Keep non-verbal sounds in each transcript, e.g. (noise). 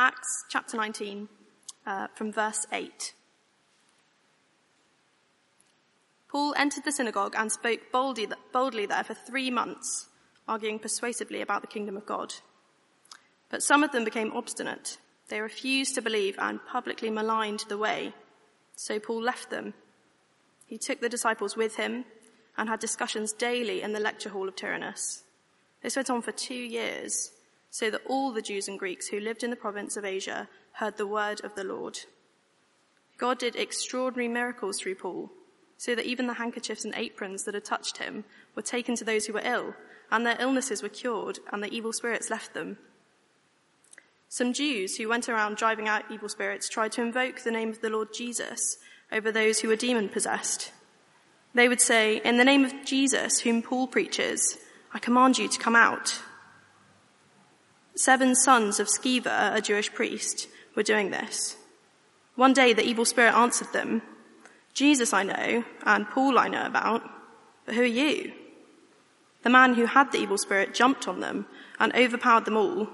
Acts chapter 19, uh, from verse 8. Paul entered the synagogue and spoke boldly, boldly there for three months, arguing persuasively about the kingdom of God. But some of them became obstinate. They refused to believe and publicly maligned the way. So Paul left them. He took the disciples with him and had discussions daily in the lecture hall of Tyrannus. This went on for two years, so that all the Jews and Greeks who lived in the province of Asia heard the word of the Lord. God did extraordinary miracles through Paul so that even the handkerchiefs and aprons that had touched him were taken to those who were ill, and their illnesses were cured, and the evil spirits left them. Some Jews who went around driving out evil spirits tried to invoke the name of the Lord Jesus over those who were demon possessed. They would say, In the name of Jesus, whom Paul preaches, I command you to come out. Seven sons of Sceva, a Jewish priest, were doing this. One day the evil spirit answered them, Jesus I know, and Paul I know about, but who are you? The man who had the evil spirit jumped on them and overpowered them all.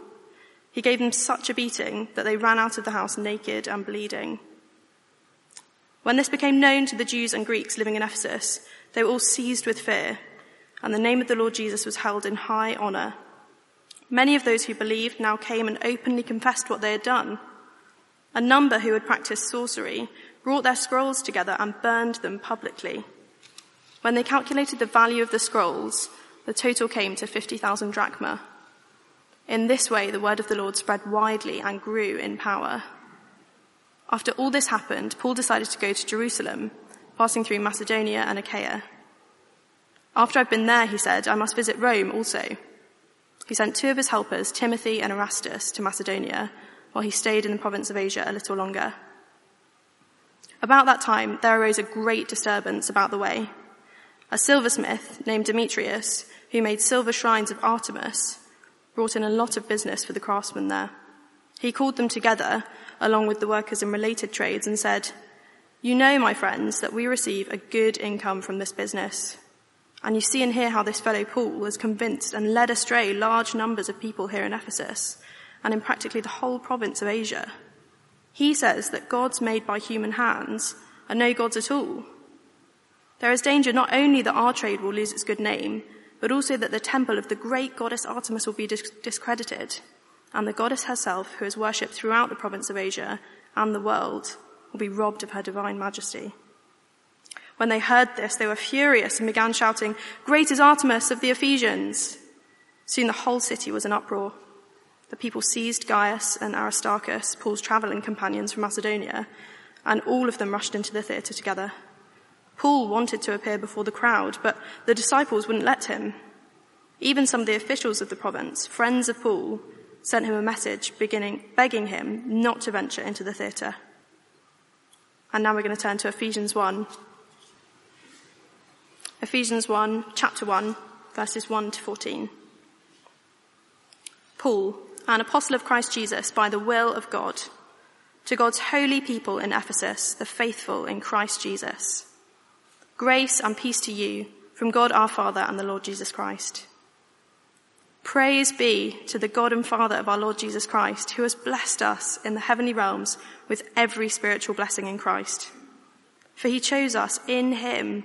He gave them such a beating that they ran out of the house naked and bleeding. When this became known to the Jews and Greeks living in Ephesus, they were all seized with fear, and the name of the Lord Jesus was held in high honor. Many of those who believed now came and openly confessed what they had done. A number who had practiced sorcery brought their scrolls together and burned them publicly. When they calculated the value of the scrolls, the total came to 50,000 drachma. In this way, the word of the Lord spread widely and grew in power. After all this happened, Paul decided to go to Jerusalem, passing through Macedonia and Achaia. After I've been there, he said, I must visit Rome also. He sent two of his helpers, Timothy and Erastus, to Macedonia, while he stayed in the province of Asia a little longer. About that time, there arose a great disturbance about the way. A silversmith named Demetrius, who made silver shrines of Artemis, brought in a lot of business for the craftsmen there. He called them together, along with the workers in related trades, and said, You know, my friends, that we receive a good income from this business. And you see and hear how this fellow Paul has convinced and led astray large numbers of people here in Ephesus and in practically the whole province of Asia. He says that gods made by human hands are no gods at all. There is danger not only that our trade will lose its good name, but also that the temple of the great goddess Artemis will be discredited, and the goddess herself, who is worshipped throughout the province of Asia and the world, will be robbed of her divine majesty. When they heard this, they were furious and began shouting, Great is Artemis of the Ephesians! Soon the whole city was in uproar. The people seized Gaius and Aristarchus, Paul's traveling companions from Macedonia, and all of them rushed into the theatre together. Paul wanted to appear before the crowd, but the disciples wouldn't let him. Even some of the officials of the province, friends of Paul, sent him a message beginning, begging him not to venture into the theatre. And now we're going to turn to Ephesians 1. Ephesians 1, chapter 1, verses 1 to 14. Paul, an apostle of Christ Jesus by the will of God, to God's holy people in Ephesus, the faithful in Christ Jesus. Grace and peace to you from God our Father and the Lord Jesus Christ. Praise be to the God and Father of our Lord Jesus Christ, who has blessed us in the heavenly realms with every spiritual blessing in Christ. For he chose us in him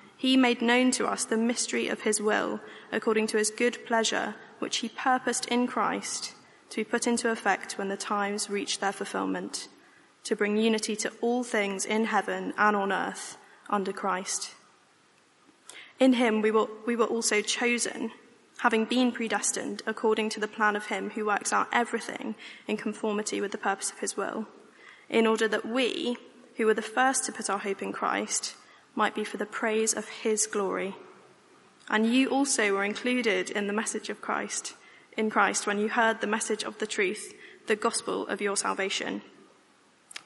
he made known to us the mystery of his will, according to his good pleasure, which he purposed in Christ to be put into effect when the times reach their fulfillment, to bring unity to all things in heaven and on earth under Christ. In him we were, we were also chosen, having been predestined according to the plan of him who works out everything in conformity with the purpose of his will, in order that we, who were the first to put our hope in Christ, might be for the praise of his glory. And you also were included in the message of Christ in Christ when you heard the message of the truth, the gospel of your salvation.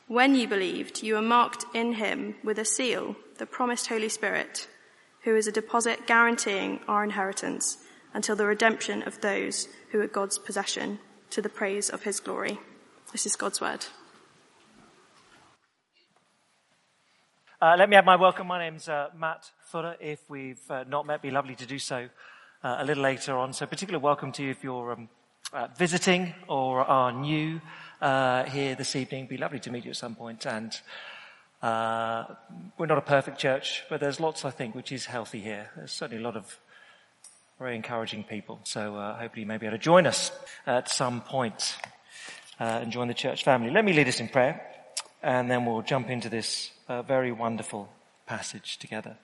When you believed, you were marked in him with a seal, the promised Holy Spirit, who is a deposit guaranteeing our inheritance until the redemption of those who are God's possession to the praise of his glory. This is God's word. Uh, let me have my welcome. My name's uh, Matt Fuller. If we've uh, not met, be lovely to do so uh, a little later on. So, particular welcome to you if you're um, uh, visiting or are new uh, here this evening. Be lovely to meet you at some point. And we're not a perfect church, but there's lots, I think, which is healthy here. There's certainly a lot of very encouraging people. So, hopefully, you may be able to join us at some point and join the church family. Let me lead us in prayer, and then we'll jump into this a very wonderful passage together.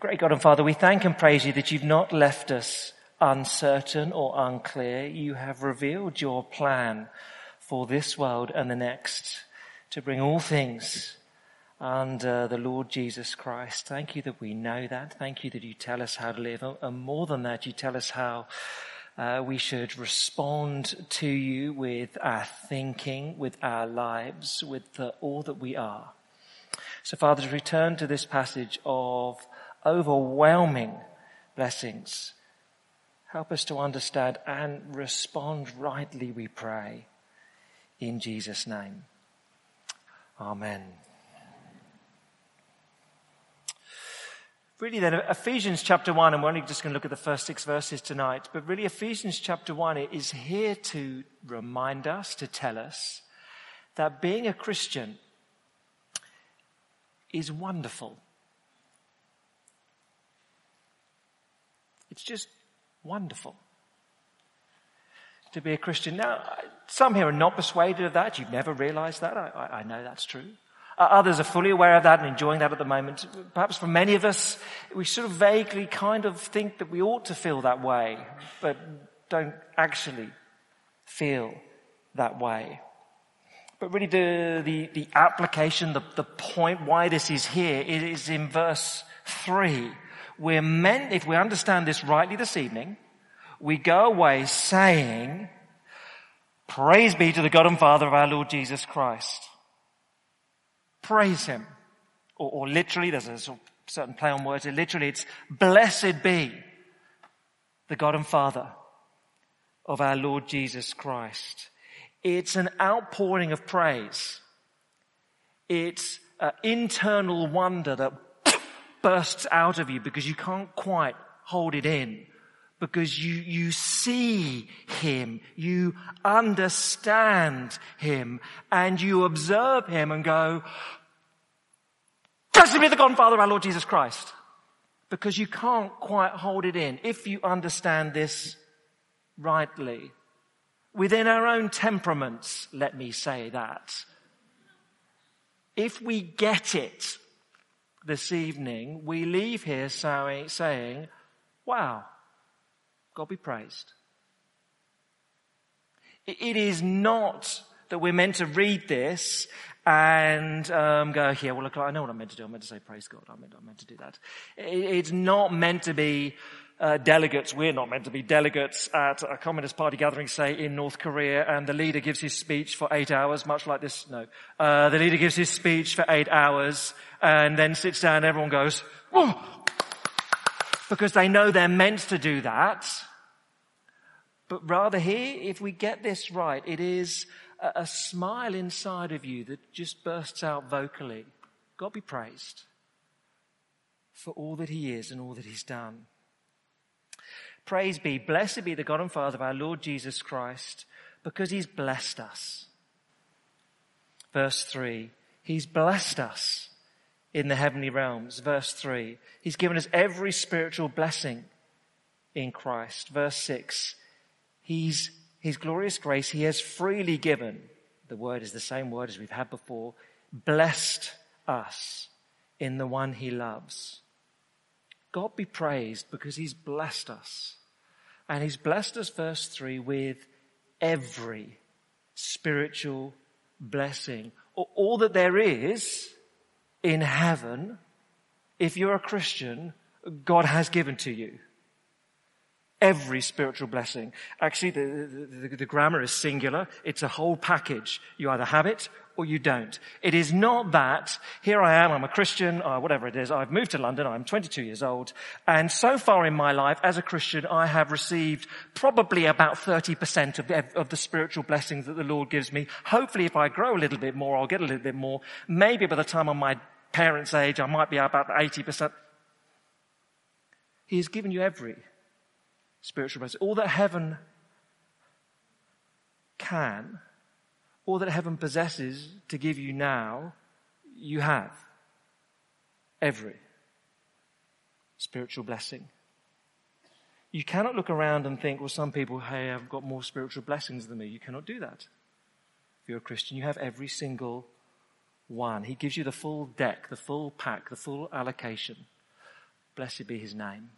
Great God and Father, we thank and praise you that you've not left us uncertain or unclear. You have revealed your plan for this world and the next to bring all things under the Lord Jesus Christ. Thank you that we know that. Thank you that you tell us how to live. And more than that, you tell us how uh, we should respond to you with our thinking, with our lives, with the, all that we are. So Father, to return to this passage of overwhelming blessings, help us to understand and respond rightly, we pray. In Jesus' name. Amen. Really then Ephesians chapter 1, and we're only just going to look at the first six verses tonight, but really Ephesians chapter 1 is here to remind us, to tell us that being a Christian is wonderful. It's just wonderful to be a Christian. Now, some here are not persuaded of that. You've never realized that. I, I, I know that's true. Uh, others are fully aware of that and enjoying that at the moment. Perhaps for many of us, we sort of vaguely kind of think that we ought to feel that way, but don't actually feel that way. But really the, the, the application, the, the point why this is here is in verse three. We're meant, if we understand this rightly this evening, we go away saying, praise be to the God and Father of our Lord Jesus Christ praise him. Or, or literally, there's a sort of certain play on words. Literally, it's blessed be the God and Father of our Lord Jesus Christ. It's an outpouring of praise. It's an internal wonder that (laughs) bursts out of you because you can't quite hold it in because you, you see him, you understand him, and you observe him and go, Blessed be the God and Father of our Lord Jesus Christ. Because you can't quite hold it in if you understand this rightly. Within our own temperaments, let me say that. If we get it this evening, we leave here saying, wow, God be praised. It is not that we're meant to read this and um, go, yeah, well, look, I know what I'm meant to do. I'm meant to say, praise God. I'm meant, I'm meant to do that. it's not meant to be uh, delegates. We're not meant to be delegates at a Communist Party gathering, say, in North Korea, and the leader gives his speech for eight hours, much like this. No. Uh, the leader gives his speech for eight hours, and then sits down, and everyone goes, Whoa! because they know they're meant to do that. But rather here, if we get this right, it is a, a smile inside of you that just bursts out vocally. God be praised for all that he is and all that he's done. Praise be, blessed be the God and Father of our Lord Jesus Christ, because he's blessed us. Verse 3, he's blessed us in the heavenly realms. Verse 3, he's given us every spiritual blessing in Christ. Verse 6, he's his glorious grace he has freely given. The word is the same word as we've had before. Blessed us in the one he loves. God be praised because he's blessed us. And he's blessed us, verse 3, with every spiritual blessing. All that there is in heaven, if you're a Christian, God has given to you. Every spiritual blessing. Actually, the, the, the, grammar is singular. It's a whole package. You either have it or you don't. It is not that, here I am, I'm a Christian, or whatever it is, I've moved to London, I'm 22 years old, and so far in my life, as a Christian, I have received probably about 30% of, of the spiritual blessings that the Lord gives me. Hopefully if I grow a little bit more, I'll get a little bit more. Maybe by the time I'm my parents' age, I might be about 80%. He has given you every spiritual blessing. All that heaven can all that heaven possesses to give you now, you have. Every spiritual blessing. You cannot look around and think, well, some people, hey, I've got more spiritual blessings than me. You cannot do that. If you're a Christian, you have every single one. He gives you the full deck, the full pack, the full allocation. Blessed be his name.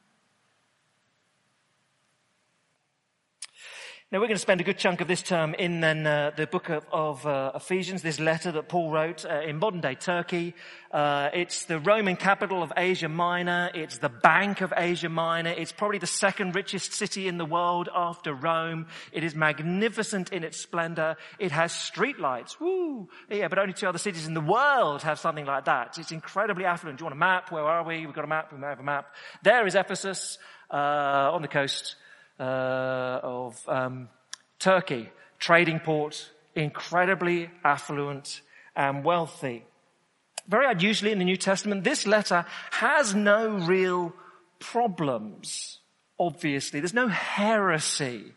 Now we're going to spend a good chunk of this term in then, uh, the book of, of uh, Ephesians, this letter that Paul wrote uh, in modern day Turkey. Uh, it's the Roman capital of Asia Minor. It's the bank of Asia Minor. It's probably the second richest city in the world after Rome. It is magnificent in its splendor. It has streetlights. Woo! Yeah, but only two other cities in the world have something like that. It's incredibly affluent. Do you want a map? Where are we? We've got a map. We have a map. There is Ephesus uh, on the coast uh, of um, Turkey, trading port, incredibly affluent and wealthy. Very unusually in the New Testament, this letter has no real problems, obviously. There's no heresy.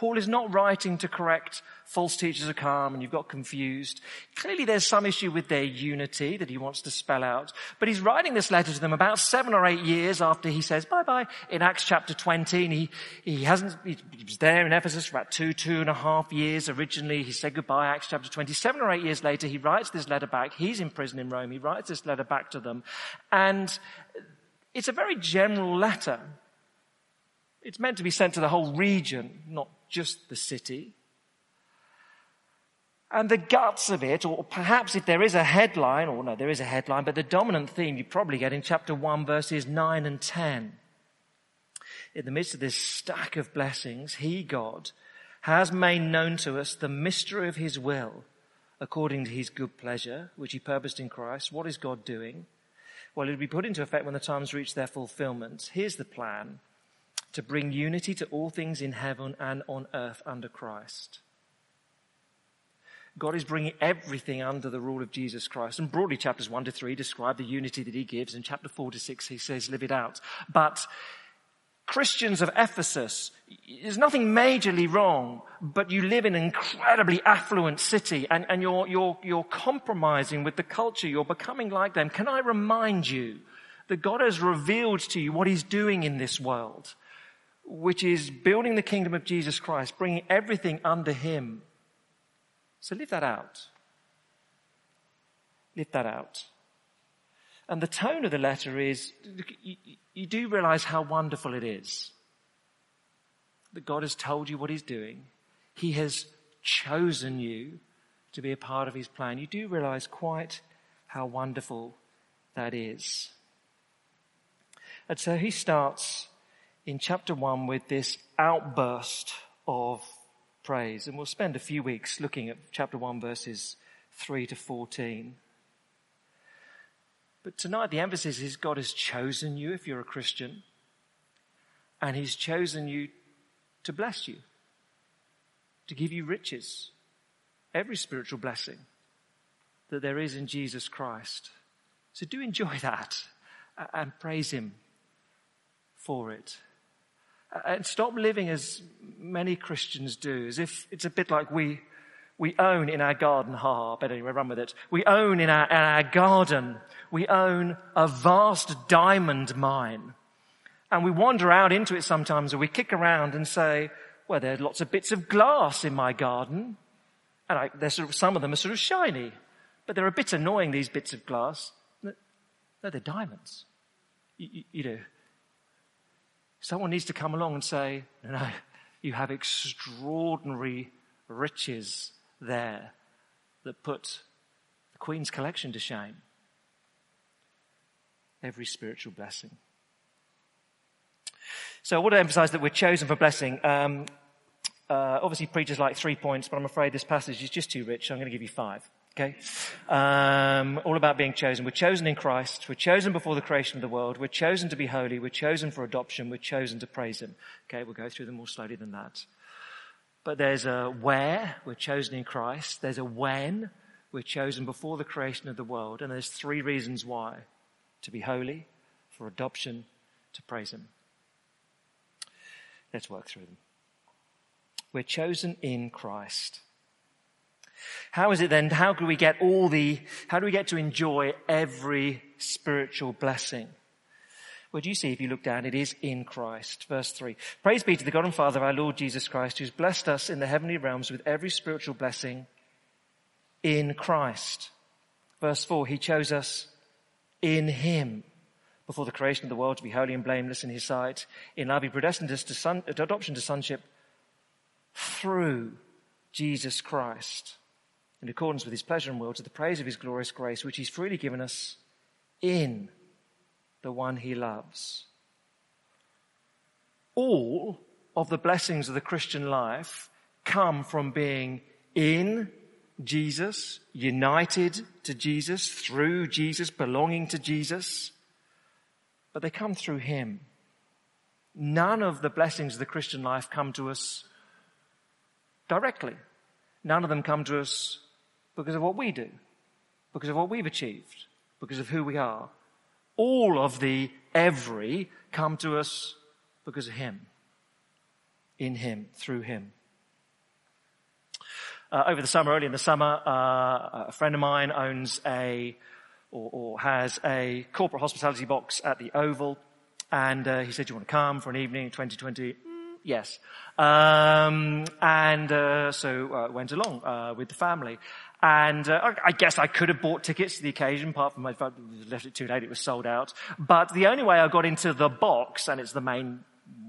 Paul is not writing to correct false teachers have come and you've got confused. Clearly there's some issue with their unity that he wants to spell out. But he's writing this letter to them about seven or eight years after he says bye bye in Acts chapter 20 and he, he hasn't, he was there in Ephesus for about two, two and a half years originally. He said goodbye Acts chapter 20. Seven or eight years later he writes this letter back. He's in prison in Rome. He writes this letter back to them and it's a very general letter. It's meant to be sent to the whole region, not just the city. And the guts of it, or perhaps if there is a headline, or no, there is a headline, but the dominant theme you probably get in chapter 1 verses 9 and 10. In the midst of this stack of blessings, He, God, has made known to us the mystery of His will according to His good pleasure, which He purposed in Christ. What is God doing? Well, it will be put into effect when the times reach their fulfillment. Here's the plan. To bring unity to all things in heaven and on earth under Christ God is bringing everything under the rule of Jesus Christ. And broadly, chapters 1 to 3 describe the unity that he gives. In chapter 4 to 6, he says, live it out. But Christians of Ephesus, there's nothing majorly wrong, but you live in an incredibly affluent city and, and you're, you're, you're compromising with the culture. You're becoming like them. Can I remind you that God has revealed to you what he's doing in this world, which is building the kingdom of Jesus Christ, bringing everything under him so live that out. Live that out. And the tone of the letter is, you, you do realize how wonderful it is that God has told you what He's doing. He has chosen you to be a part of His plan. You do realize quite how wonderful that is. And so he starts in chapter one with this outburst of praise. And we'll spend a few weeks looking at chapter 1 verses 3 to 14. But tonight the emphasis is God has chosen you if you're a Christian. And He's chosen you to bless you, to give you riches, every spiritual blessing that there is in Jesus Christ. So do enjoy (laughs) that and praise Him for it. And stop living as many Christians do, as if it's a bit like we, we own in our garden. Ha, but anyway, run with it. We own in our, in our garden, we own a vast diamond mine. And we wander out into it sometimes and we kick around and say, well, there are lots of bits of glass in my garden. And I, there's sort of, some of them are sort of shiny, but they're a bit annoying, these bits of glass. No, they're diamonds. You, you, you know, Someone needs to come along and say, no, no, you have extraordinary riches there that put the Queen's collection to shame. Every spiritual blessing. So I want to emphasize that we're chosen for blessing. Um, uh, obviously, preachers like three points, but I'm afraid this passage is just too rich, so I'm going to give you five. Okay? Um, all about being chosen. We're chosen in Christ. We're chosen before the creation of the world. We're chosen to be holy. We're chosen for adoption. We're chosen to praise Him. Okay, we'll go through them more slowly than that. But there's a where, we're chosen in Christ. There's a when, we're chosen before the creation of the world. And there's three reasons why. To be holy, for adoption, to praise Him. Let's work through them. We're chosen in Christ. How is it then? How do we get all the, how do we get to enjoy every spiritual blessing? Well, do you see if you look down, it is in Christ. Verse three. Praise be to the God and Father of our Lord Jesus Christ, who's blessed us in the heavenly realms with every spiritual blessing in Christ. Verse four. He chose us in Him before the creation of the world to be holy and blameless in His sight. In love, He predestined us to, son, to adoption to sonship through Jesus Christ in accordance with his pleasure and will to the praise of his glorious grace, which he's freely given us in the one he loves. All of the blessings of the Christian life come from being in Jesus, united to Jesus, through Jesus, belonging to Jesus, but they come through him. None of the blessings of the Christian life come to us directly. None of them come to us because of what we do, because of what we've achieved, because of who we are. All of the every come to us because of Him, in Him, through Him. Uh, over the summer, early in the summer, uh, a friend of mine owns a, or, or, has a corporate hospitality box at the Oval, and uh, he said, "Do you want to come for an evening, 2020?" Yes. Um, and uh, so uh, went along uh, with the family. And uh, I guess I could have bought tickets to the occasion, apart from I left it too late, it was sold out. But the only way I got into the box, and it's the main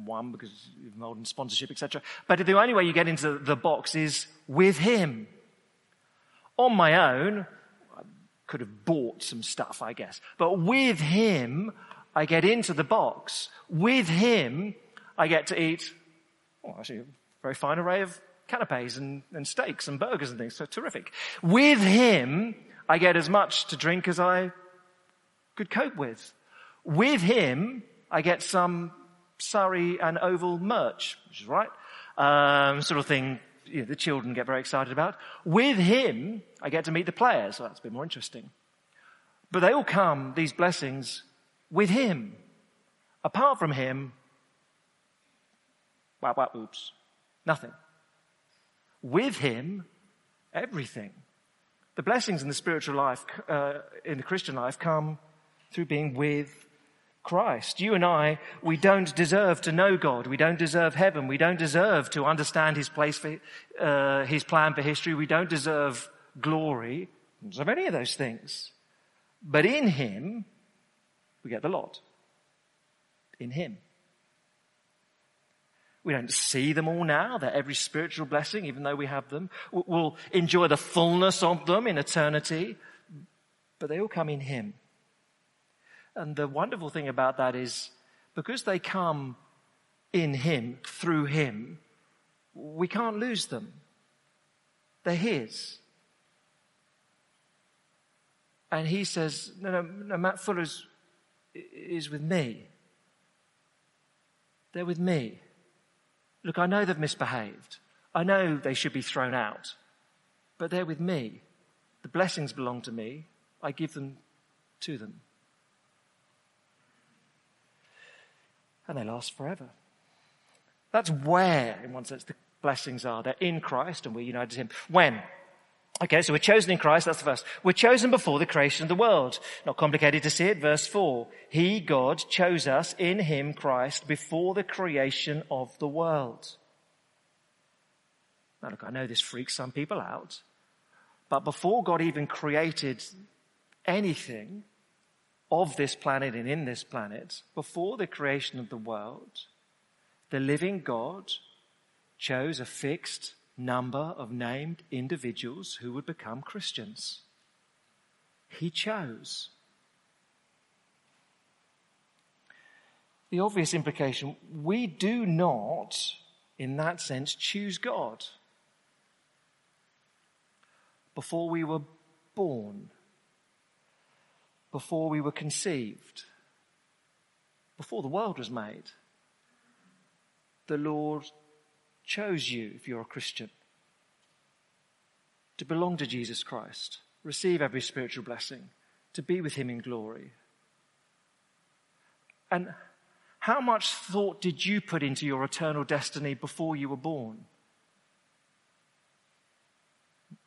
one because of modern sponsorship, etc. But the only way you get into the box is with him. On my own, I could have bought some stuff, I guess. But with him, I get into the box. With him, I get to eat well, actually, a very fine array of canapes and, and steaks and burgers and things. So terrific. With him, I get as much to drink as I could cope with. With him, I get some Surrey and Oval merch, which is right. Um, sort of thing you know, the children get very excited about. With him, I get to meet the players, so that's a bit more interesting. But they all come, these blessings, with him. Apart from him, Wow, wow, oops. Nothing. With him, everything. The blessings in the spiritual life, uh, in the Christian life, come through being with Christ. You and I, we don't deserve to know God. We don't deserve heaven. We don't deserve to understand His place for, uh, His plan for history. We don't deserve glory. We don't deserve any of those things. But in Him, we get the lot. In Him. We don't see them all now. They're every spiritual blessing, even though we have them. We'll enjoy the fullness of them in eternity, but they all come in Him. And the wonderful thing about that is because they come in Him, through Him, we can't lose them. They're His. And He says, no, no, no Matt Fuller is with me. They're with me. Look, I know they've misbehaved. I know they should be thrown out. But they're with me. The blessings belong to me. I give them to them. And they last forever. That's where, in one sense, the blessings are. They're in Christ and we're united to Him. When? Okay, so we're chosen in Christ, that's the first. We're chosen before the creation of the world. Not complicated to see it, verse 4. He, God, chose us in Him, Christ, before the creation of the world. Now look, I know this freaks some people out, but before God even created anything of this planet and in this planet, before the creation of the world, the living God chose a fixed number of named individuals who would become Christians. He chose. the obvious implication, we do not, in that sense, choose God. Before we were born, before we were conceived, before the world was made, the Lord chose you, if you're a Christian, to belong to Jesus Christ, receive every spiritual blessing, to be with Him in glory. And how much thought did you put into your eternal destiny before you were born?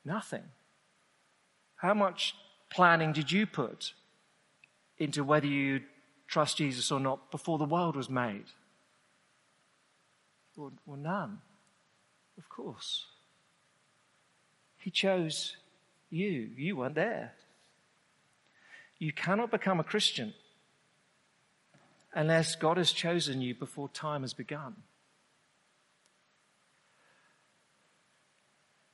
Nothing. How much planning did you put into whether you trust Jesus or not before the world was made? Well, none. Of course. He chose you. You weren't there. You cannot become a Christian unless God has chosen you before time has begun.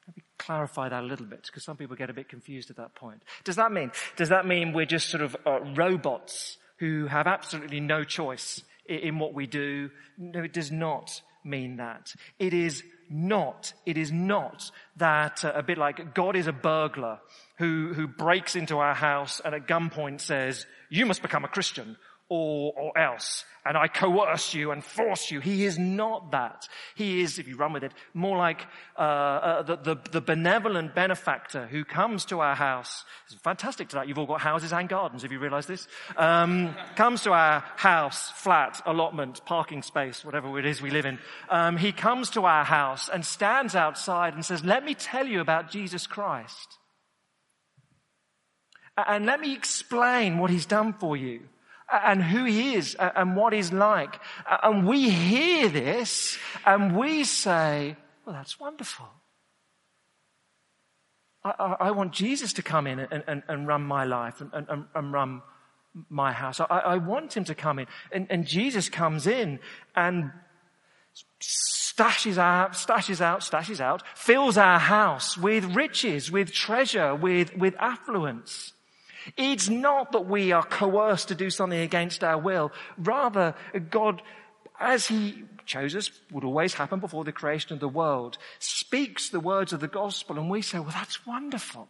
Let me clarify that a little bit because some people get a bit confused at that point. Does that mean, does that mean we're just sort of uh, robots who have absolutely no choice in, in what we do? No, it does not mean that. It is not, it is not that uh, a bit like God is a burglar who, who breaks into our house and at gunpoint says, you must become a Christian or, or else. And I coerce you and force you. He is not that. He is, if you run with it, more like uh, uh, the, the, the, benevolent benefactor who comes to our house. It's fantastic tonight. You've all got houses and gardens. Have you realised this? Um, comes to our house, flat, allotment, parking space, whatever it is we live in. Um, he comes to our house and stands outside and says, "Let me tell you about Jesus Christ." And let me explain what he's done for you and who he is and what he's like. And we hear this and we say, well, that's wonderful. I, I, I want Jesus to come in and, and, and run my life and, and, and run my house. I, I, want him to come in. And, and Jesus comes in and stashes out, stashes out, stashes out, fills our house with riches, with treasure, with, with affluence. It's not that we are coerced to do something against our will. Rather, God, as He chose us, would always happen before the creation of the world, speaks the words of the gospel and we say, well, that's wonderful.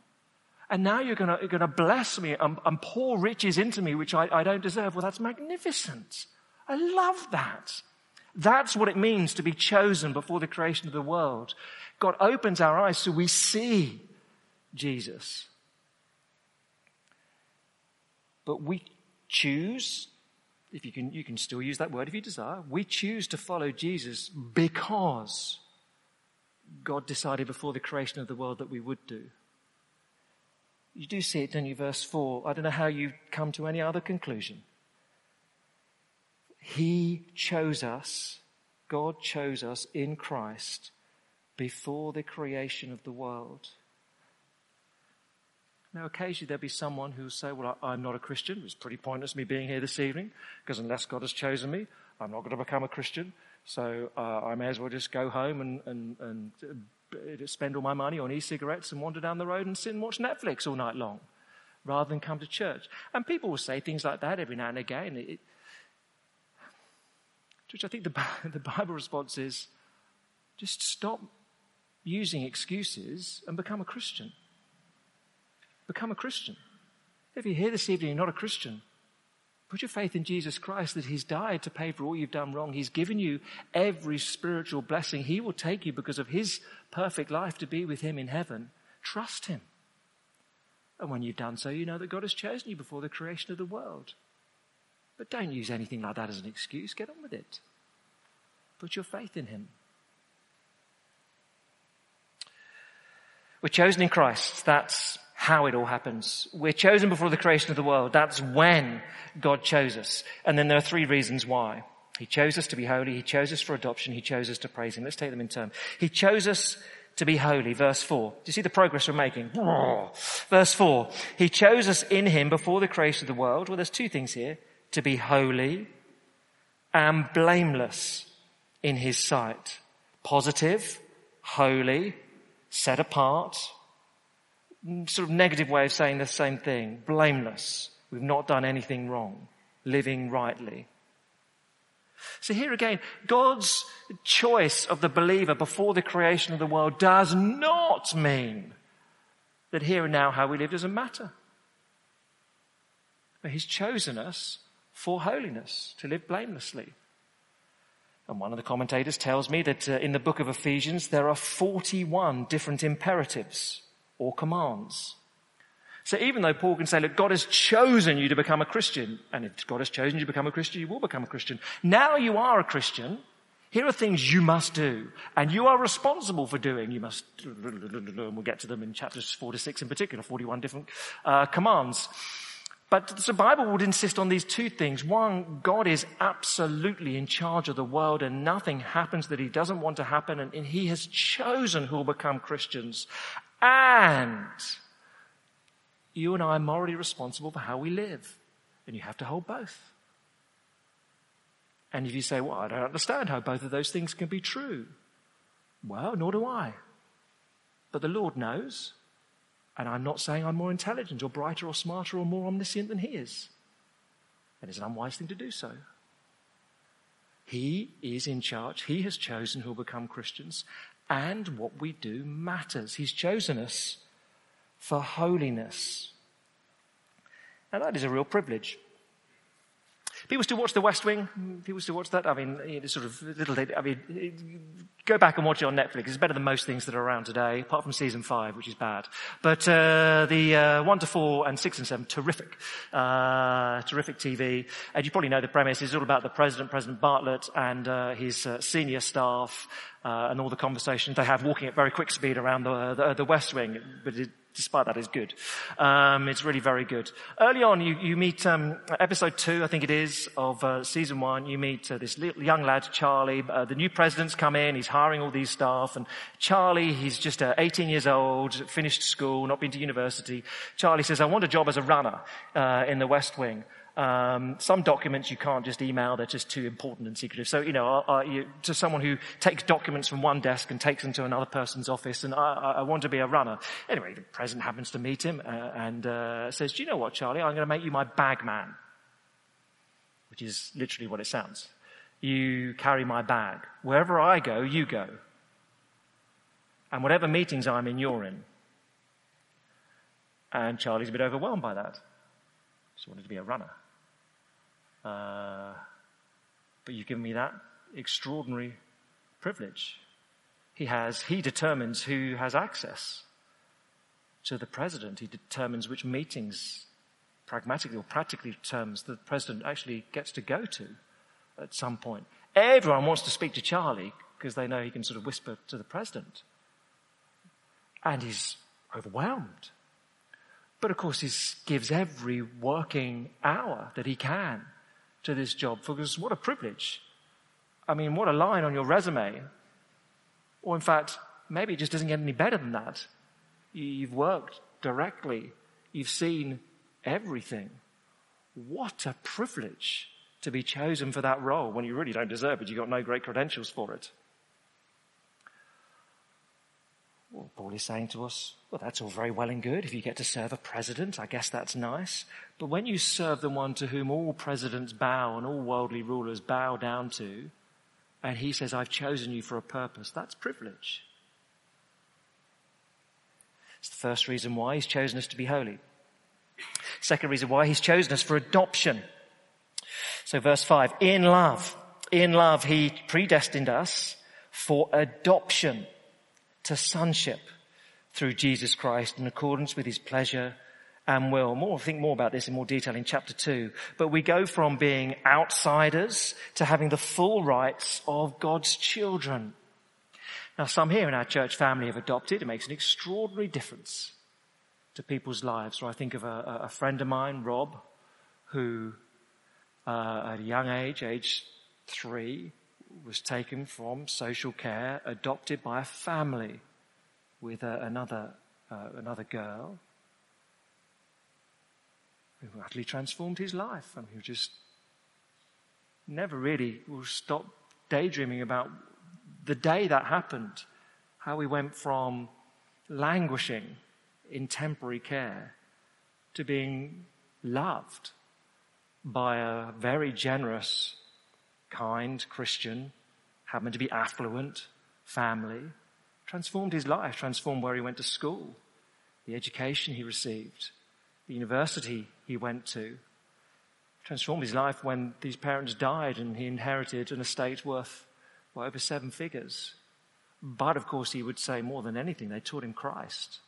And now you're going to bless me and, and, pour riches into me, which I, I don't deserve. Well, that's magnificent. I love that. That's what it means to be chosen before the creation of the world. God opens our eyes so we see Jesus. But we choose, if you can, you can still use that word if you desire, we choose to follow Jesus because God decided before the creation of the world that we would do. You do see it, don't you? Verse 4. I don't know how you come to any other conclusion. He chose us, God chose us in Christ before the creation of the world. Now, occasionally there'll be someone who'll say, well, I'm not a Christian. It's pretty pointless me being here this evening because unless God has chosen me, I'm not going to become a Christian. So uh, I may as well just go home and, and, and uh, spend all my money on e-cigarettes and wander down the road and sit and watch Netflix all night long rather than come to church. And people will say things like that every now and again. It, which I think the, (laughs) the Bible response is just stop using excuses and become a Christian become a Christian. If you're here this evening, you're not a Christian, put your faith in Jesus Christ that He's died to pay for all you've done wrong. He's given you every spiritual blessing. He will take you because of His perfect life to be with Him in heaven. Trust Him. And when you've done so, you know that God has chosen you before the creation of the world. But don't use anything like that as an excuse. Get on with it. Put your faith in Him. We're chosen in Christ. That's how it all happens. We're chosen before the creation of the world. That's when God chose us. And then there are three reasons why. He chose us to be holy. He chose us for adoption. He chose us to praise Him. Let's take them in turn. He chose us to be holy. Verse 4. Do you see the progress we're making? (laughs) Verse 4. He chose us in Him before the creation of the world. Well, there's two things here. To be holy and blameless in His sight. Positive, holy, set apart, sort of negative way of saying the same thing. Blameless. We've not done anything wrong. Living rightly. So here again, God's choice of the believer before the creation of the world does not mean that here and now how we live doesn't matter. But He's chosen us for holiness, to live blamelessly. And one of the commentators tells me that uh, in the book of Ephesians there are 41 different imperatives or commands. So even though Paul can say, look, God has chosen you to become a Christian, and if God has chosen you to become a Christian, you will become a Christian. Now you are a Christian. Here are things you must do, and you are responsible for doing. You must, and we'll get to them in chapters four to six in particular, 41 different uh, commands. But the Bible would insist on these two things. One, God is absolutely in charge of the world and nothing happens that he doesn't want to happen and, he has chosen who will become Christians. And you and I are morally responsible for how we live. And you have to hold both. And if you say, well, I don't understand how both of those things can be true. Well, nor do I. But the Lord knows. And I'm not saying I'm more intelligent or brighter or smarter or more omniscient than he is. And it's an unwise thing to do so. He is in charge. He has chosen who will become Christians. And what we do matters. He's chosen us for holiness. And that is a real privilege. People still watch The West Wing. People still watch that. I mean, it's sort of little. I mean, go back and watch it on Netflix. It's better than most things that are around today, apart from season five, which is bad. But uh, the uh, one to four and six and seven, terrific, uh, terrific TV. And you probably know the premise. It's all about the president, President Bartlet, and uh, his uh, senior staff. Uh, and all the conversations they have walking at very quick speed around the, the, the West Wing. But it, despite that, is good. Um, it's really very good. Early on, you, you meet um, episode two, I think it is, of uh, season one. You meet uh, this little young lad, Charlie. Uh, the new president's come in. He's hiring all these staff, and Charlie, he's just uh, 18 years old, finished school, not been to university. Charlie says, "I want a job as a runner uh, in the West Wing." Um, some documents you can't just email; they're just too important and secretive. So, you know, you, to someone who takes documents from one desk and takes them to another person's office, and I, I want to be a runner. Anyway, the president happens to meet him uh, and uh, says, "Do you know what, Charlie? I'm going to make you my bag man," which is literally what it sounds. You carry my bag wherever I go. You go, and whatever meetings I'm in, you're in. And Charlie's a bit overwhelmed by that. Just wanted to be a runner. Uh, but you've given me that extraordinary privilege. He has, he determines who has access to the president. He determines which meetings, pragmatically or practically terms, the president actually gets to go to at some point. Everyone wants to speak to Charlie because they know he can sort of whisper to the president. And he's overwhelmed. But of course, he gives every working hour that he can to this job because what a privilege. I mean, what a line on your resume. Or in fact, maybe it just doesn't get any better than that. You've worked directly. You've seen everything. What a privilege to be chosen for that role when you really don't deserve it. You've got no great credentials for it. Well, Paul is saying to us, well, that's all very well and good. If you get to serve a president, I guess that's nice. But when you serve the one to whom all presidents bow and all worldly rulers bow down to, and he says, I've chosen you for a purpose, that's privilege. It's the first reason why he's chosen us to be holy. Second reason why he's chosen us for adoption. So verse five, in love, in love, he predestined us for adoption to sonship through Jesus Christ in accordance with his pleasure and will. More, think more about this in more detail in chapter two. But we go from being outsiders to having the full rights of God's children. Now some here in our church family have adopted. It makes an extraordinary difference to people's lives. So I think of a, a friend of mine, Rob, who uh, at a young age, age three, was taken from social care, adopted by a family with another, uh, another girl who utterly transformed his life. and who just never really will stop daydreaming about the day that happened, how we went from languishing in temporary care to being loved by a very generous kind Christian, happened to be affluent, family, transformed his life, transformed where he went to school, the education he received, the university he went to, transformed his life when these parents died and he inherited an estate worth well, over seven figures. But of course, he would say more than anything, they taught him Christ.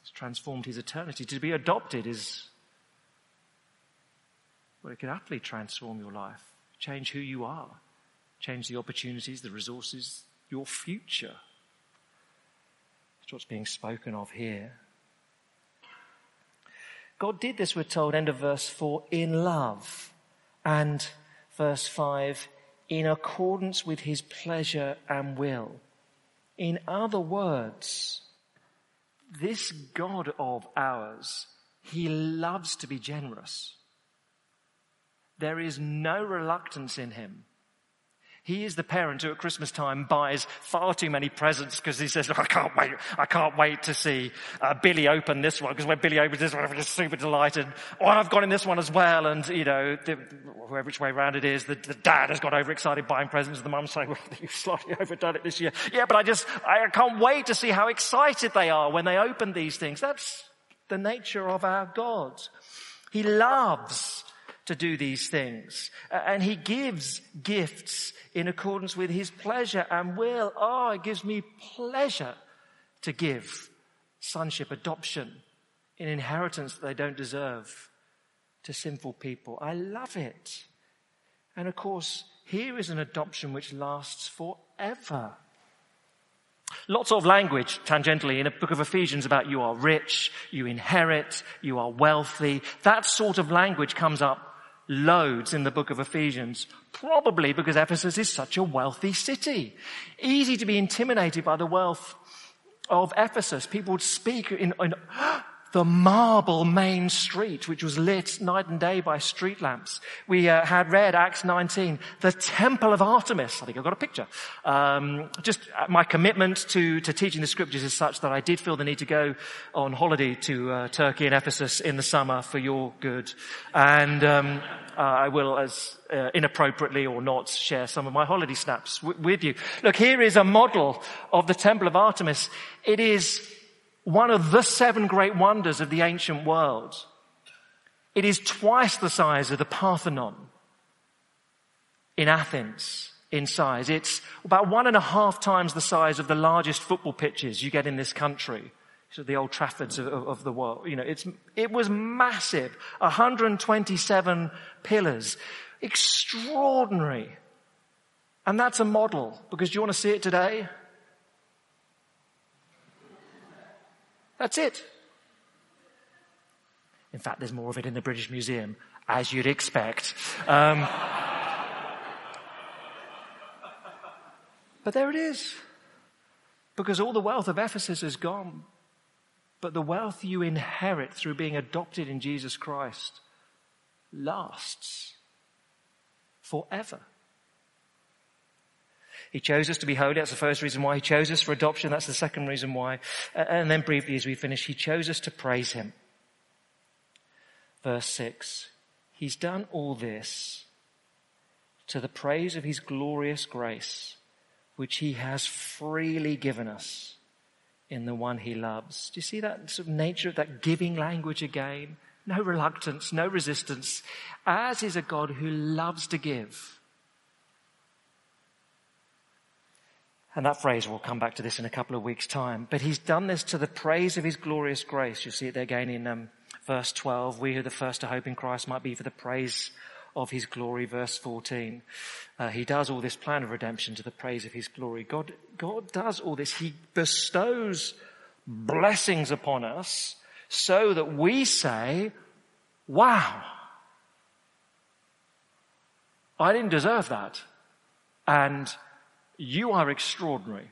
It's transformed his eternity. To be adopted is, well, it can utterly transform your life, change who you are, change the opportunities, the resources, your future. That's what's being spoken of here. God did this, we're told, end of verse 4, in love. And verse 5, in accordance with his pleasure and will. In other words, this God of ours, he loves to be generous. There is no reluctance in him. He is the parent who at Christmas time buys far too many presents because he says, I can't wait, I can't wait to see uh, Billy open this one because when Billy opens this one, I'm just super delighted. Oh, I've got in this one as well. And, you know, the, whoever which way around it is, the, the dad has got overexcited buying presents. The mum's saying, well, (laughs) you've slightly overdone it this year. Yeah, but I just, I can't wait to see how excited they are when they open these things. That's the nature of our God. He loves to do these things. And he gives gifts in accordance with his pleasure and will. Oh, ah, it gives me pleasure to give sonship, adoption, an inheritance that they don't deserve to sinful people. I love it. And of course, here is an adoption which lasts forever. Lots of language tangentially in a book of Ephesians about you are rich, you inherit, you are wealthy. That sort of language comes up loads in the book of Ephesians, probably because Ephesus is such a wealthy city. Easy to be intimidated by the wealth of Ephesus. People would speak in, in the marble main street, which was lit night and day by street lamps. We uh, had read Acts 19, the temple of Artemis. I think I've got a picture. Um, just uh, my commitment to, to teaching the scriptures is such that I did feel the need to go on holiday to uh, Turkey and Ephesus in the summer for your good. And um, uh, I will, as uh, inappropriately or not, share some of my holiday snaps w- with you. Look, here is a model of the temple of Artemis. It is one of the seven great wonders of the ancient world. It is twice the size of the Parthenon in Athens in size. It's about one and a half times the size of the largest football pitches you get in this country. So the old Traffords of, of, the world. You know, it's, it was massive. 127 pillars. Extraordinary. And that's a model because do you want to see it today? That's it. In fact, there's more of it in the British Museum, as you'd expect. Um, but there it is. Because all the wealth of Ephesus is gone. But the wealth you inherit through being adopted in Jesus Christ lasts forever. He chose us to be holy. That's the first reason why. He chose us for adoption. That's the second reason why. And then briefly as we finish, he chose us to praise him. Verse six. He's done all this to the praise of his glorious grace, which he has freely given us in the one he loves. Do you see that sort of nature of that giving language again? No reluctance, no resistance. As is a God who loves to give. And that phrase, we'll come back to this in a couple of weeks' time. But he's done this to the praise of his glorious grace. You'll see it there again in um, verse 12. We who are the first to hope in Christ might be for the praise of his glory. Verse 14. Uh, he does all this plan of redemption to the praise of his glory. God, God does all this. He bestows blessings upon us so that we say, wow, I didn't deserve that. And you are extraordinary.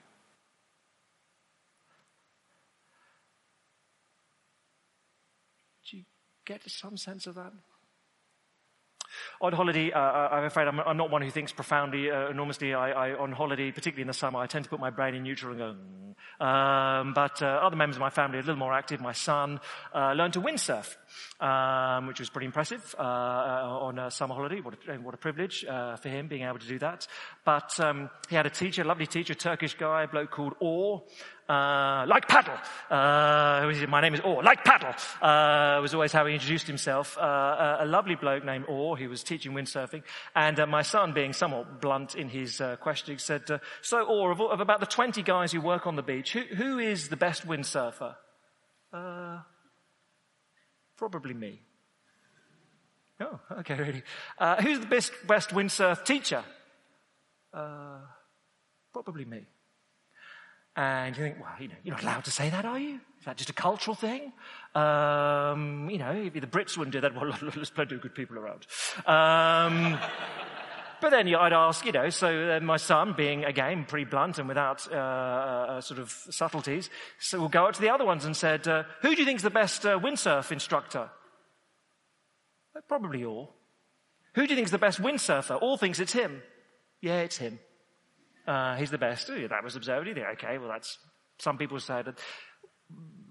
Do you get some sense of that? On holiday, uh, uh, I'm afraid I'm, I'm, not one who thinks profoundly, uh, enormously. I, I, on holiday, particularly in the summer, I tend to put my brain in neutral and go, mm. Um, but uh, other members of my family are a little more active. My son uh, learned to windsurf, um, which was pretty impressive uh, on a summer holiday. What a, what a privilege for him being able to do that. But um, he had a teacher, a lovely teacher, Turkish guy, bloke called Orr, uh, like paddle. Uh, my name is Orr. Like paddle. Uh, was always how he introduced himself. Uh, a lovely bloke named Orr. He was teaching windsurfing. And uh, my son, being somewhat blunt in his uh, questioning, said, so Orr, of, of, about the 20 guys who work on the beach, who, who is the best windsurfer? probably me. Oh, okay, really. who's the best, best windsurf teacher? probably me. And you think, well, you know, you're not allowed to say that, are you? Is that just a cultural thing? Um, you know, if the Brits wouldn't do that, well, (laughs) there's plenty of good people around. Um, but then I'd ask, you know, so my son, being again pretty blunt and without uh, uh, sort of subtleties, so we'll go out to the other ones and said, uh, "Who do you think is the best uh, windsurf instructor?" Uh, probably Orr. Who do you think is the best windsurfer? Orr thinks it's him. Yeah, it's him. Uh, he's the best. That was observed. Okay, well, that's, some people say that.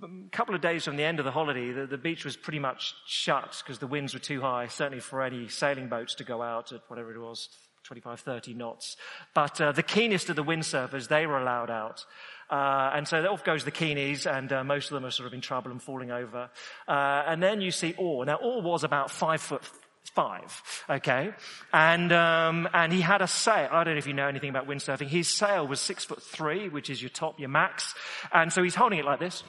A couple of days from the end of the holiday, the, the beach was pretty much shut because the winds were too high, certainly for any sailing boats to go out at whatever it was, 25, 30 knots. But uh, the keenest of the windsurfers, they were allowed out. Uh, and so off goes the Keenies, and uh, most of them are sort of in trouble and falling over. Uh, and then you see Orr. Now, Orr was about five foot five, okay? And, um, and he had a sail. I don't know if you know anything about windsurfing. His sail was six foot three, which is your top, your max. And so he's holding it like this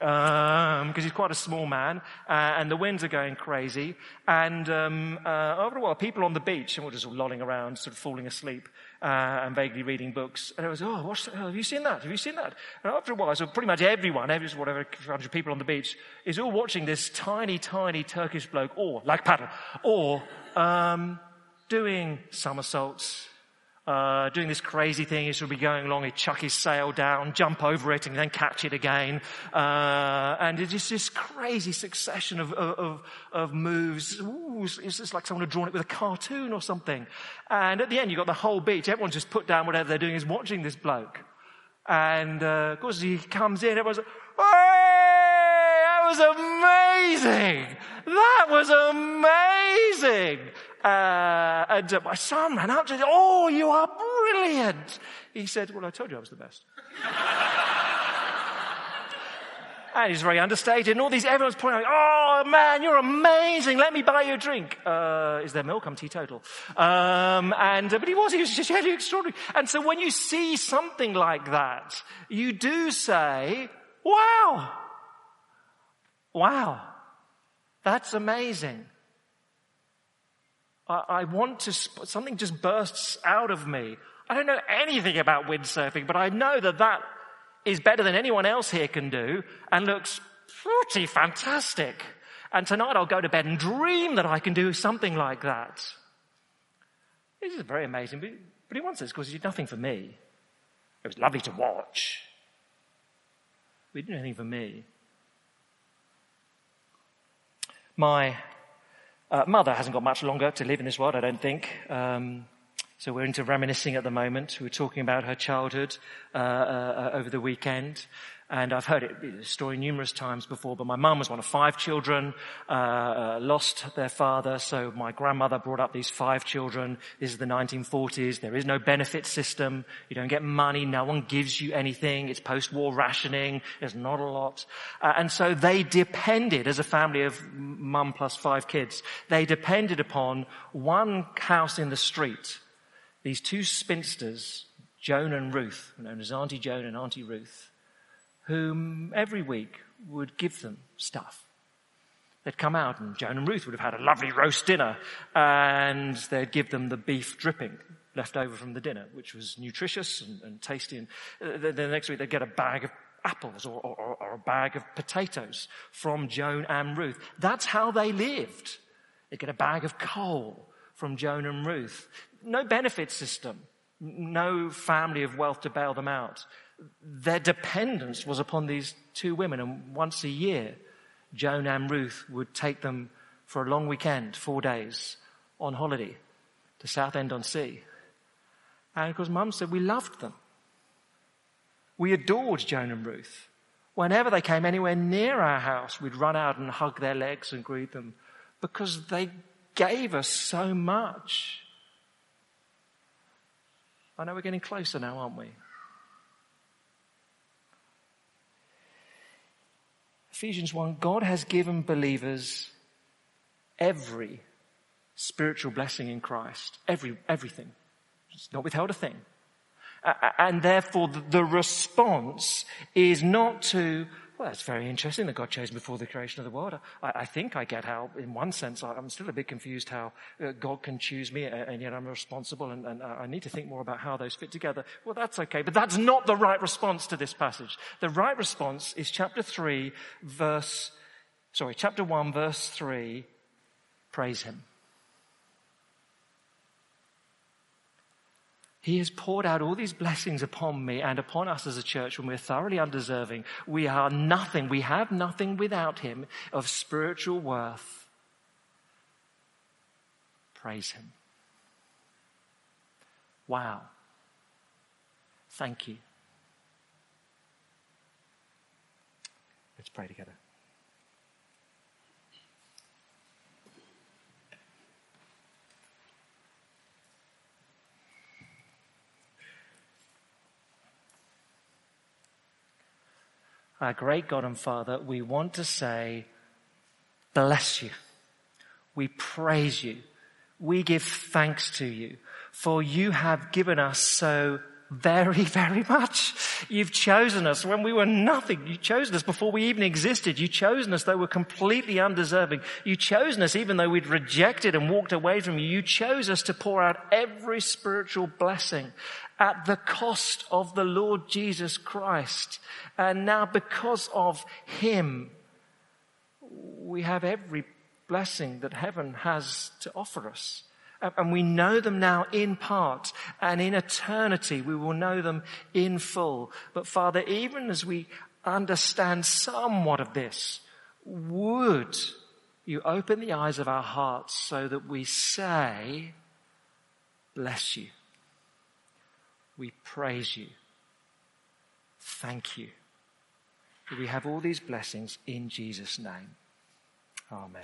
Um because um, he's quite a small man, uh, and the winds are going crazy. And um, uh, after a while, people on the beach, and we're just lolling around, sort of falling asleep, uh, and vaguely reading books. And I was, oh, what's, have you seen that? Have you seen that? And after a while, so pretty much everyone, every whatever hundred people on the beach, is all watching this tiny, tiny Turkish bloke, Orr like paddle, Orr um, doing somersaults uh, doing this crazy thing. He of be going along, he'd chuck his sail down, jump over it, and then catch it again. Uh, and it's just this crazy succession of, of, of moves. Ooh, it's just like someone had drawn it with a cartoon or something. And at the end, you've got the whole beach. Everyone's just put down whatever they're doing is watching this bloke. And uh, of course, he comes in, everyone's like, hey, that was amazing! That was amazing! Uh, and uh, my son ran up to me, oh, you are brilliant. He said, well, I told you I was the best. (laughs) and he's very understated and all these, everyone's pointing out, oh man, you're amazing. Let me buy you a drink. Uh, is there milk? I'm teetotal. Um, and, uh, but he was, he was just really extraordinary. And so when you see something like that, you do say, wow, wow, that's amazing. I, I want to, something just bursts out of me. I don't know anything about windsurfing, but I know that that is better than anyone else here can do and looks pretty fantastic. And tonight I'll go to bed and dream that I can do something like that. This is very amazing, but, but he wants this because he did nothing for me. It was lovely to watch. He didn't do anything for me. My uh, mother hasn't got much longer to live in this world, I don't think. Um, so we're into reminiscing at the moment. We were talking about her childhood uh, uh, over the weekend. And I've heard it, the story numerous times before, but my mum was one of five children, uh, lost their father, so my grandmother brought up these five children. This is the 1940s. There is no benefit system. You don't get money. No one gives you anything. It's post-war rationing. There's not a lot. Uh, and so they depended, as a family of mum plus five kids, they depended upon one house in the street. These two spinsters, Joan and Ruth, known as Auntie Joan and Auntie Ruth, whom every week would give them stuff. They'd come out and Joan and Ruth would have had a lovely roast dinner and they'd give them the beef dripping left over from the dinner, which was nutritious and, and tasty. And uh, the, the, next week they'd get a bag of apples or, or, or a bag of potatoes from Joan and Ruth. That's how they lived. They'd get a bag of coal from Joan and Ruth. No benefit system. No family of wealth to bail them out their dependence was upon these two women. And once a year, Joan and Ruth would take them for a long weekend, four days, on holiday to Southend on Sea. And because Mum said we loved them. We adored Joan and Ruth. Whenever they came anywhere near our house, we'd run out and hug their legs and greet them because they gave us so much. I know we're getting closer now, aren't we? Ephesians 1 God has given believers every spiritual blessing in Christ. Every, everything. It's not withheld a thing. And therefore the response is not to, well, it's very interesting that God chose before the creation of the world. I, I think I get how, in one sense, I'm still a bit confused how uh, God can choose me and yet I'm responsible and, and I need to think more about how those fit together. Well, that's okay, but that's not the right response to this passage. The right response is chapter 3, verse, sorry, chapter 1, verse 3, praise Him. He has poured out all these blessings upon me and upon us as a church when we're thoroughly undeserving. We are nothing. We have nothing without Him of spiritual worth. Praise Him. Wow. Thank you. Let's pray together. Our great God and Father, we want to say, bless you. We praise you. We give thanks to you for you have given us so very, very much. You've chosen us when we were nothing. You chosen us before we even existed. You chosen us though we're completely undeserving. You chosen us even though we'd rejected and walked away from you. You chose us to pour out every spiritual blessing at the cost of the Lord Jesus Christ. And now because of Him, we have every blessing that heaven has to offer us. And we know them now in part, and in eternity we will know them in full. But Father, even as we understand somewhat of this, would you open the eyes of our hearts so that we say, bless you. We praise you. Thank you. We have all these blessings in Jesus' name. Amen.